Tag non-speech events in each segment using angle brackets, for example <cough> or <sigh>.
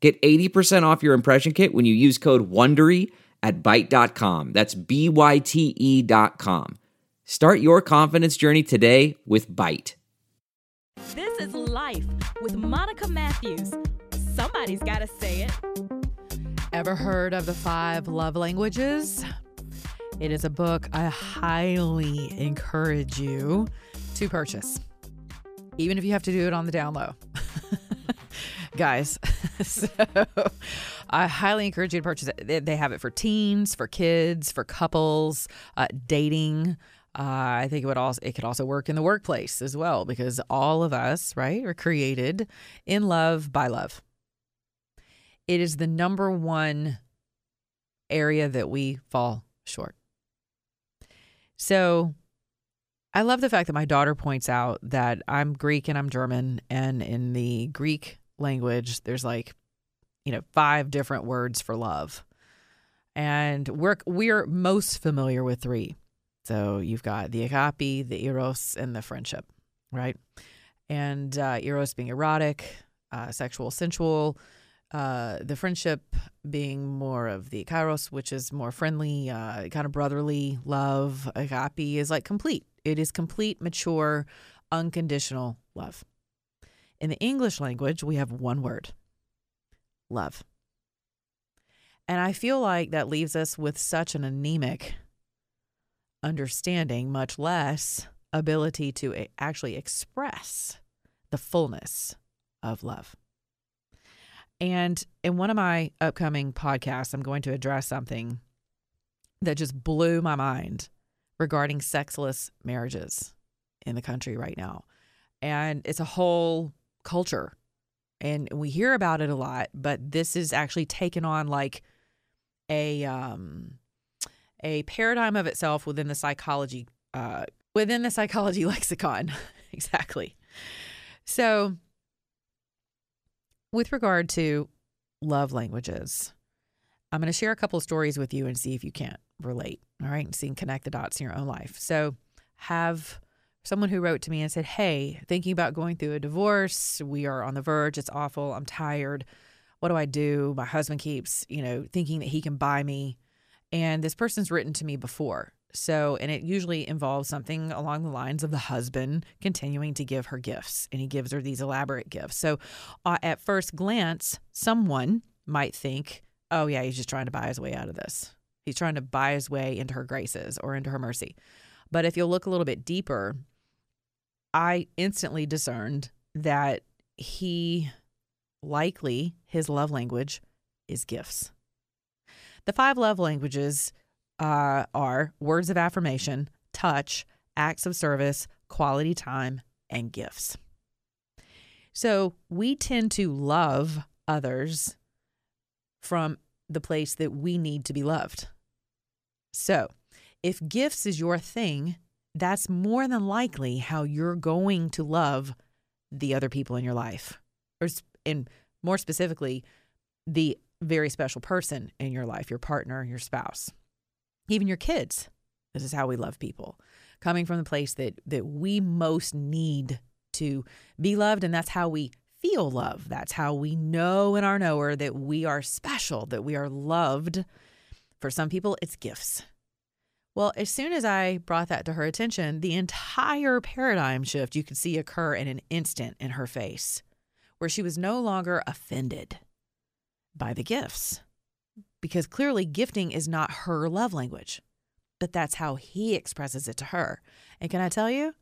Get 80% off your impression kit when you use code WONDERY at Byte.com. That's B-Y-T-E dot com. Start your confidence journey today with Byte. This is Life with Monica Matthews. Somebody's got to say it. Ever heard of the five love languages? It is a book I highly encourage you to purchase, even if you have to do it on the down low. <laughs> Guys, <laughs> so I highly encourage you to purchase it. They have it for teens, for kids, for couples, uh, dating. Uh, I think it would also it could also work in the workplace as well because all of us, right, are created in love by love. It is the number one area that we fall short. So I love the fact that my daughter points out that I'm Greek and I'm German, and in the Greek language, there's like, you know, five different words for love. And we're we're most familiar with three. So you've got the agape, the eros, and the friendship, right? And uh, eros being erotic, uh, sexual, sensual. Uh, the friendship being more of the kairos, which is more friendly, uh, kind of brotherly love. Agape is like complete. It is complete, mature, unconditional love. In the English language, we have one word love. And I feel like that leaves us with such an anemic understanding, much less ability to actually express the fullness of love. And in one of my upcoming podcasts, I'm going to address something that just blew my mind regarding sexless marriages in the country right now. And it's a whole culture. And we hear about it a lot, but this is actually taken on like a um a paradigm of itself within the psychology uh within the psychology <laughs> lexicon. <laughs> exactly. So with regard to love languages, I'm going to share a couple of stories with you and see if you can't relate. All right. And see and connect the dots in your own life. So, have someone who wrote to me and said, Hey, thinking about going through a divorce. We are on the verge. It's awful. I'm tired. What do I do? My husband keeps, you know, thinking that he can buy me. And this person's written to me before. So, and it usually involves something along the lines of the husband continuing to give her gifts, and he gives her these elaborate gifts. So, uh, at first glance, someone might think, oh, yeah, he's just trying to buy his way out of this. He's trying to buy his way into her graces or into her mercy. But if you'll look a little bit deeper, I instantly discerned that he likely, his love language is gifts. The five love languages uh, are words of affirmation, touch, acts of service, quality time, and gifts. So we tend to love others from the place that we need to be loved. So if gifts is your thing, that's more than likely how you're going to love the other people in your life, or in more specifically, the very special person in your life, your partner, your spouse even your kids. This is how we love people. Coming from the place that that we most need to be loved and that's how we feel love. That's how we know in our knower that we are special, that we are loved. For some people, it's gifts. Well, as soon as I brought that to her attention, the entire paradigm shift you could see occur in an instant in her face, where she was no longer offended by the gifts because clearly gifting is not her love language, but that's how he expresses it to her. And can I tell you,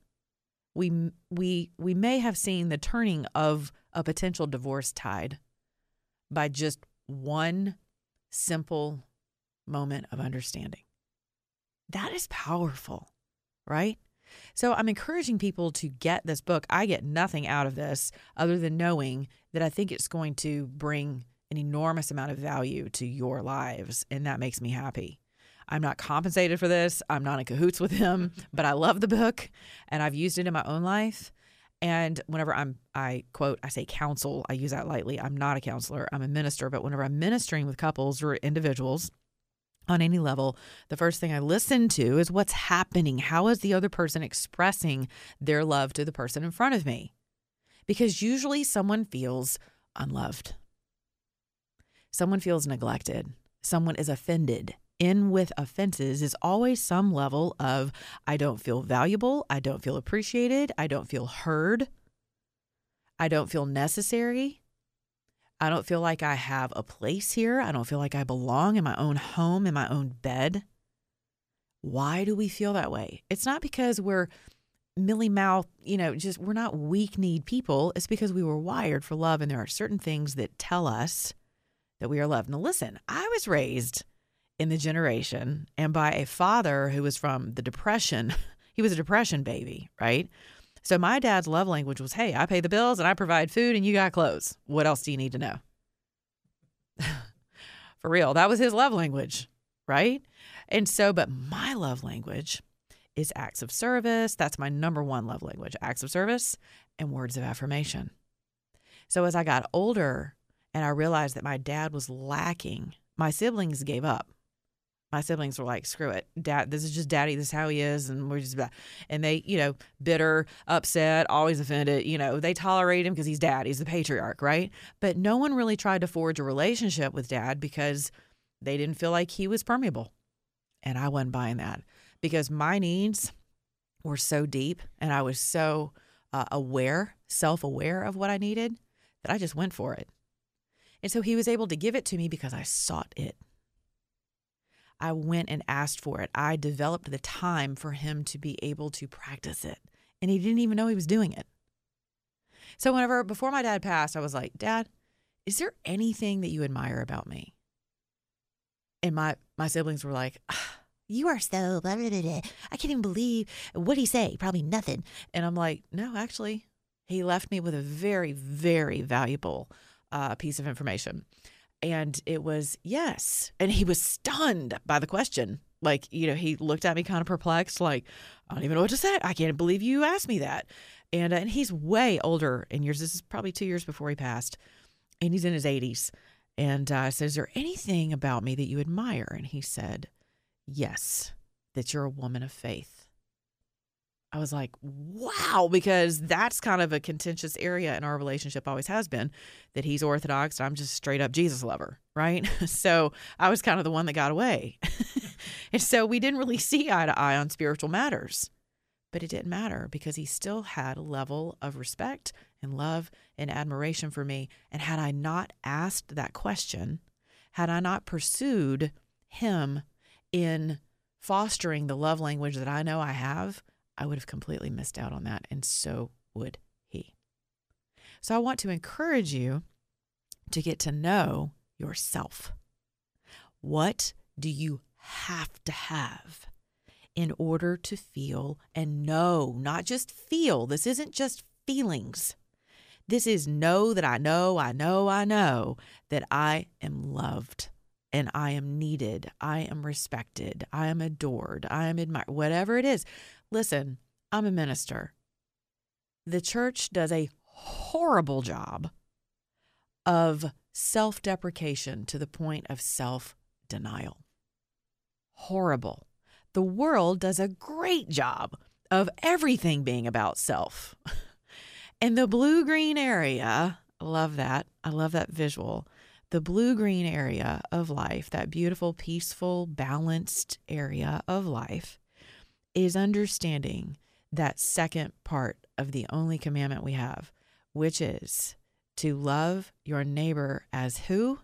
we we we may have seen the turning of a potential divorce tide by just one simple moment of understanding. That is powerful, right? So I'm encouraging people to get this book. I get nothing out of this other than knowing that I think it's going to bring an enormous amount of value to your lives, and that makes me happy. I'm not compensated for this. I'm not in cahoots with him, <laughs> but I love the book and I've used it in my own life. And whenever I'm, I quote, I say counsel, I use that lightly. I'm not a counselor, I'm a minister. But whenever I'm ministering with couples or individuals on any level, the first thing I listen to is what's happening. How is the other person expressing their love to the person in front of me? Because usually someone feels unloved, someone feels neglected, someone is offended in with offenses is always some level of I don't feel valuable, I don't feel appreciated, I don't feel heard, I don't feel necessary. I don't feel like I have a place here. I don't feel like I belong in my own home, in my own bed. Why do we feel that way? It's not because we're milly mouth, you know, just we're not weak need people. It's because we were wired for love and there are certain things that tell us that we are loved. Now, listen, I was raised in the generation and by a father who was from the depression <laughs> he was a depression baby right so my dad's love language was hey i pay the bills and i provide food and you got clothes. What else do you need to know? <laughs> For real that was his love language right? And so but my love language is acts of service. That's my number one love language acts of service and words of affirmation. So as i got older and i realized that my dad was lacking my siblings gave up my siblings were like, screw it. Dad, this is just daddy. This is how he is. And we're just, and they, you know, bitter, upset, always offended. You know, they tolerate him because he's dad. He's the patriarch, right? But no one really tried to forge a relationship with dad because they didn't feel like he was permeable. And I wasn't buying that because my needs were so deep and I was so uh, aware, self aware of what I needed that I just went for it. And so he was able to give it to me because I sought it. I went and asked for it. I developed the time for him to be able to practice it. And he didn't even know he was doing it. So, whenever, before my dad passed, I was like, Dad, is there anything that you admire about me? And my, my siblings were like, ah, You are so, blah, blah, blah, I can't even believe. What'd he say? Probably nothing. And I'm like, No, actually, he left me with a very, very valuable uh, piece of information. And it was yes. And he was stunned by the question. Like, you know, he looked at me kind of perplexed, like, I don't even know what to say. I can't believe you asked me that. And, uh, and he's way older in years. This is probably two years before he passed. And he's in his 80s. And uh, I said, Is there anything about me that you admire? And he said, Yes, that you're a woman of faith. I was like, wow, because that's kind of a contentious area in our relationship, always has been that he's Orthodox. I'm just straight up Jesus lover, right? <laughs> so I was kind of the one that got away. <laughs> and so we didn't really see eye to eye on spiritual matters. But it didn't matter because he still had a level of respect and love and admiration for me. And had I not asked that question, had I not pursued him in fostering the love language that I know I have, I would have completely missed out on that, and so would he. So I want to encourage you to get to know yourself. What do you have to have in order to feel and know, not just feel? This isn't just feelings. This is know that I know, I know, I know that I am loved and I am needed, I am respected, I am adored, I am admired, whatever it is. Listen, I'm a minister. The church does a horrible job of self deprecation to the point of self denial. Horrible. The world does a great job of everything being about self. <laughs> and the blue green area, I love that. I love that visual. The blue green area of life, that beautiful, peaceful, balanced area of life, is understanding that second part of the only commandment we have, which is to love your neighbor as who?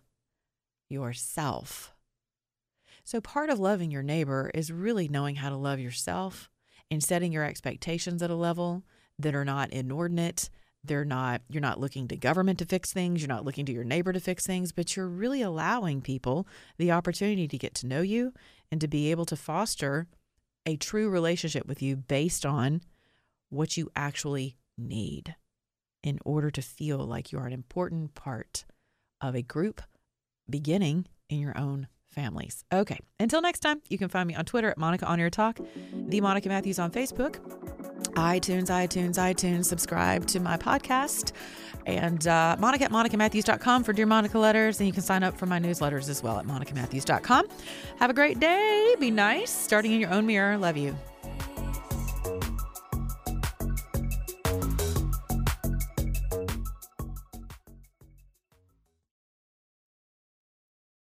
Yourself. So, part of loving your neighbor is really knowing how to love yourself and setting your expectations at a level that are not inordinate. They're not, you're not looking to government to fix things. You're not looking to your neighbor to fix things, but you're really allowing people the opportunity to get to know you and to be able to foster a true relationship with you based on what you actually need in order to feel like you are an important part of a group, beginning in your own families. Okay. Until next time, you can find me on Twitter at Monica On Your Talk, the Monica Matthews on Facebook, iTunes, iTunes, iTunes. Subscribe to my podcast and uh, Monica at monicamatthews.com for Dear Monica letters. And you can sign up for my newsletters as well at monicamatthews.com. Have a great day. Be nice. Starting in your own mirror. Love you.